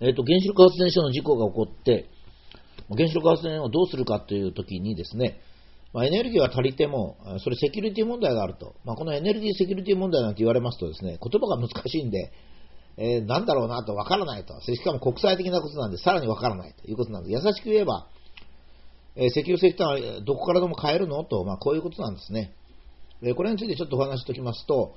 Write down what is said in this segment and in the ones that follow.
えっ、と、原子力発電所の事故が起こって、原子力発電をどうするかというときにですね、まあ、エネルギーが足りても、それセキュリティ問題があると。まあ、このエネルギーセキュリティ問題なんて言われますとですね、言葉が難しいんで、えーなんだろうなとわからないと。しかも国際的なことなんでさらにわからないということなんで、優しく言えば、えー石油石炭はどこからでも買えるのと、まあ、こういうことなんですね。えこれについてちょっとお話しておきますと、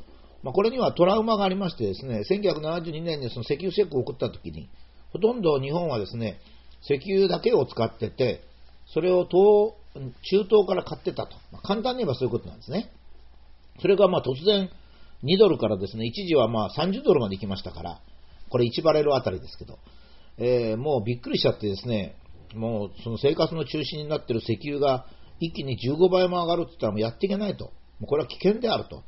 まあ、これにはトラウマがありましてですね、1972年にその石油ショックが起こった時に、ほとんど日本はですね、石油だけを使ってて、それを東中東から買ってたと。まあ簡単に言えばそういうことなんですね。それがまあ突然2ドルからですね、一時はまあ30ドルまで行きましたから、これ1バレルあたりですけど、えーもうびっくりしちゃってですね、もうその生活の中心になっている石油が一気に15倍も上がるって言ったらもうやっていけないと。もうこれは危険であると。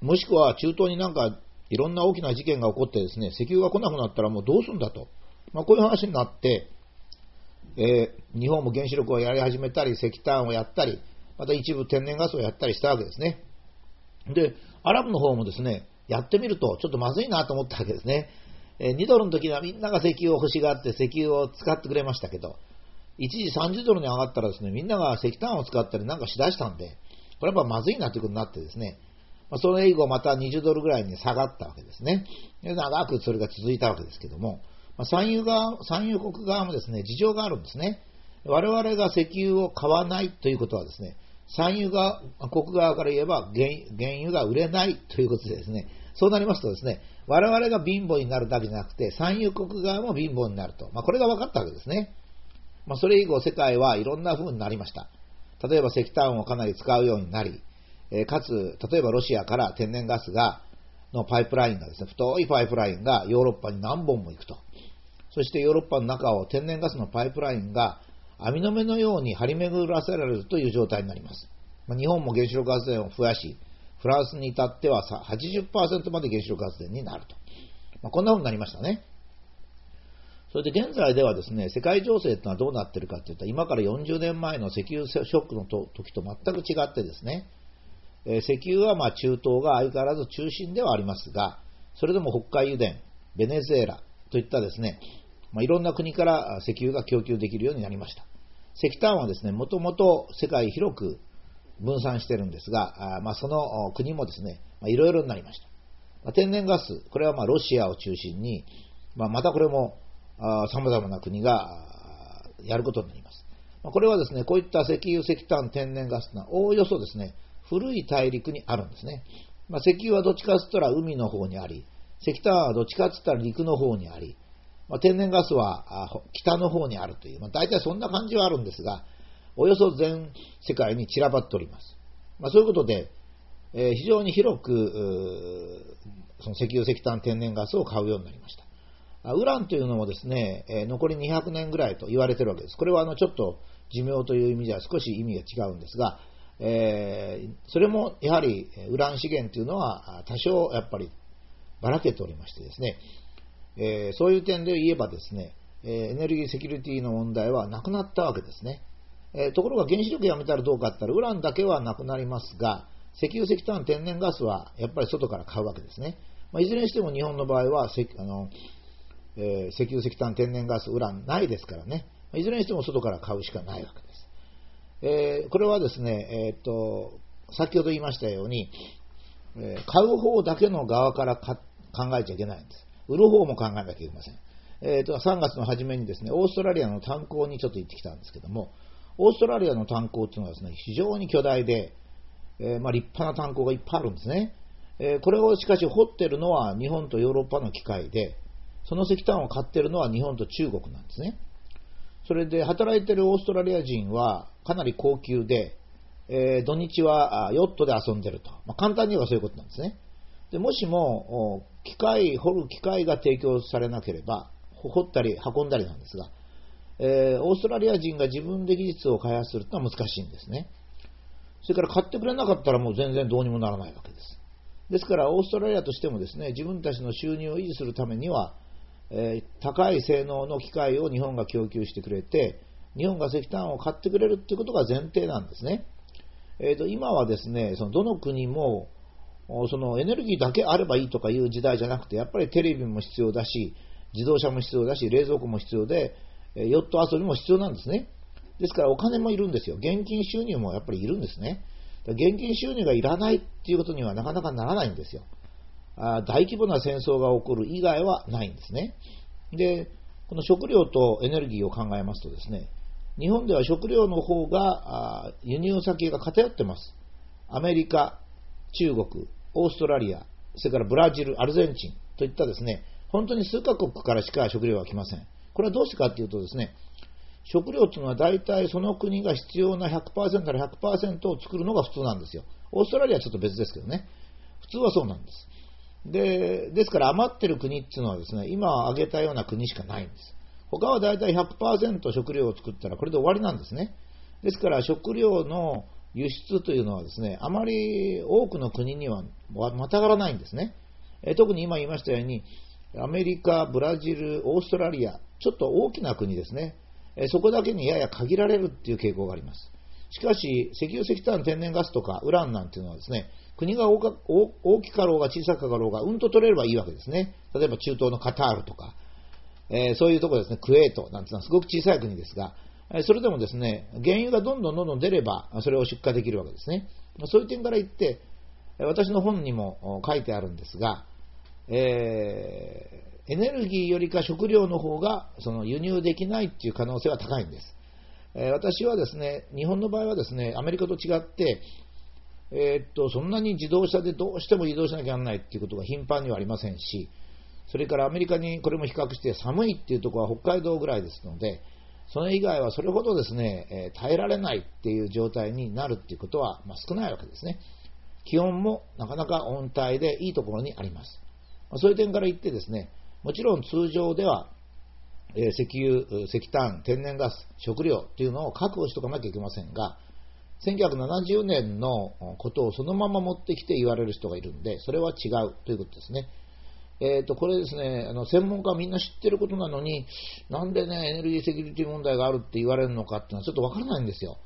もしくは中東になんかいろんな大きな事件が起こってですね、石油が来なくなったらもうどうするんだと。まあ、こういう話になって、えー日本も原子力をやり始めたり、石炭をやったり、また一部天然ガスをやったりしたわけですね。で、アラブの方もですね、やってみるとちょっとまずいなと思ったわけですね。えー2ドルの時にはみんなが石油を欲しがって石油を使ってくれましたけど、一時30ドルに上がったらですね、みんなが石炭を使ったりなんかしだしたんで、これやっぱまずいなということになってですね、ま、それ以後また20ドルぐらいに下がったわけですね。長くそれが続いたわけですけども、ま、産油側、産油国側もですね、事情があるんですね。我々が石油を買わないということはですね、産油側、国側から言えば原原油が売れないということでですね、そうなりますとですね、我々が貧乏になるだけじゃなくて、産油国側も貧乏になると。まあ、これが分かったわけですね。まあ、それ以後世界はいろんな風になりました。例えば石炭をかなり使うようになり、えかつ、例えばロシアから天然ガスが、のパイプラインがですね、太いパイプラインがヨーロッパに何本も行くと。そしてヨーロッパの中を天然ガスのパイプラインが網の目のように張り巡らせられるという状態になります。ま、日本も原子力発電を増やし、フランスに至っては80%まで原子力発電になると。まあ、こんな風になりましたね。それで現在ではですね、世界情勢というのはどうなってるかというと、今から40年前の石油ショックの時と全く違ってですね、え石油はまあ中東が相変わらず中心ではありますが、それでも北海油田、ベネズエラといったですね、まあ、いろんな国から石油が供給できるようになりました。石炭はですね、もともと世界広く分散してるんですが、あまあ、その国もですね、まあいろいろになりました。まあ天然ガス、これはまあロシアを中心に、まあ、またこれもさまざまな国がやることになります。まあこれはですね、こういった石油、石炭、天然ガスがおおよそですね、古い大陸にあるんですね。まあ、石油はどっちかといったら海の方にあり、石炭はどっちかといったら陸の方にあり、まあ、天然ガスは北の方にあるという、まあ、大体そんな感じはあるんですが、およそ全世界に散らばっております。まあ、そういうことで、えー非常に広く、その石油、石炭、天然ガスを買うようになりました。ウランというのもですね、えー残り200年ぐらいと言われてるわけです。これはあのちょっと寿命という意味では少し意味が違うんですが、えーそれもやはりウラン資源というのは多少やっぱりばらけておりましてですね、えーそういう点で言えばですね、えーエネルギーセキュリティの問題はなくなったわけですね。えところが原子力やめたらどうかって言ったら、ウランだけはなくなりますが、石油、石炭、天然ガスはやっぱり外から買うわけですね。まあ、いずれにしても日本の場合は石あの、え石油、石炭、天然ガス、ウランないですからね。まいずれにしても外から買うしかないわけです。えーこれはですね、えーと、先ほど言いましたように、えー買う方だけの側から考えちゃいけないんです。売る方も考えなきゃいけません。えーと3月の初めにですね、オーストラリアの炭鉱にちょっと行ってきたんですけども、オーストラリアの炭鉱っていうのはですね、非常に巨大で、えーまあ、立派な炭鉱がいっぱいあるんですね。えーこれをしかし掘ってるのは日本とヨーロッパの機械で、その石炭を買ってるのは日本と中国なんですね。それで働いてるオーストラリア人はかなり高級で、えー土日はヨットで遊んでると。まあ、簡単に言えばそういうことなんですね。でもしも、機械、掘る機械が提供されなければ、掘ったり運んだりなんですが、えーオーストラリア人が自分で技術を開発するのは難しいんですね。それから買ってくれなかったらもう全然どうにもならないわけです。ですから、オーストラリアとしてもですね、自分たちの収入を維持するためには、え高い性能の機械を日本が供給してくれて、日本が石炭を買ってくれるということが前提なんですね。えーと今はですね、そのどの国もそのエネルギーだけあればいいとかいう時代じゃなくて、やっぱりテレビも必要だし、自動車も必要だし、冷蔵庫も必要で、ヨット遊びも必要なんですね。ですからお金もいるんですよ。現金収入もやっぱりいるんですね。現金収入がいらないっていうことにはなかなかならないんですよ。大規模な戦争が起こる以外はないんですね。で、この食料とエネルギーを考えますとですね、日本では食料の方が輸入先が偏ってます。アメリカ、中国、オーストラリア、それからブラジル、アルゼンチンといったですね、本当に数カ国からしか食料は来ません。これはどうしてかというとですね、食料というのは大体その国が必要な100%から100%を作るのが普通なんですよ。オーストラリアはちょっと別ですけどね。普通はそうなんです。で、ですから余ってる国っていうのはですね、今挙げたような国しかないんです。他は大体100%食料を作ったらこれで終わりなんですね。ですから食料の輸出というのはですね、あまり多くの国にはまたがらないんですね。え特に今言いましたように、アメリカ、ブラジル、オーストラリア、ちょっと大きな国ですね。えそこだけにやや限られるっていう傾向があります。しかし、石油、石炭、天然ガスとかウランなんていうのはですね、国が大きかろうが小さかろうが、うんと取れればいいわけですね。例えば中東のカタールとか、えー、そういうところですね、クウェートなんていうのはすごく小さい国ですが、それでもですね、原油がどんどんどんどん出れば、それを出荷できるわけですね。そういう点から言って、私の本にも書いてあるんですが、えー、エネルギーよりか食料の方がその輸入できないっていう可能性は高いんです。えー、私はですね、日本の場合はですね、アメリカと違って、えー、っと、そんなに自動車でどうしても移動しなきゃならないっていうことが頻繁にはありませんし、それからアメリカにこれも比較して寒いっていうところは北海道ぐらいですので、それ以外はそれほどですね、え耐えられないっていう状態になるっていうことは、ま少ないわけですね。気温もなかなか温帯でいいところにあります。そういう点から言ってですね、もちろん通常では、え石油、石炭、天然ガス、食料というのを確保しておかなきゃいけませんが、1970年のことをそのまま持ってきて言われる人がいるんで、それは違うということですね。えーと、これですね、あの専門家はみんな知ってることなのに、なんでね、エネルギーセキュリティ問題があるって言われるのかっていうのはちょっとわからないんですよ。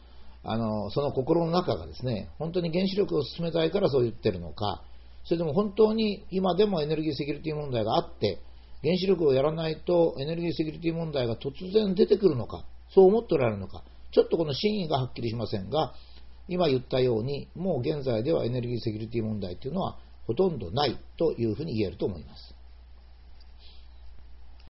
あのその心の中がですね、本当に原子力を進めたいからそう言ってるのか、それでも本当に今でもエネルギーセキュリティ問題があって、原子力をやらないとエネルギーセキュリティ問題が突然出てくるのか、そう思っておられるのか、ちょっとこの真意がはっきりしませんが、今言ったように、もう現在ではエネルギーセキュリティ問題というのはほとんどないというふうに言えると思います。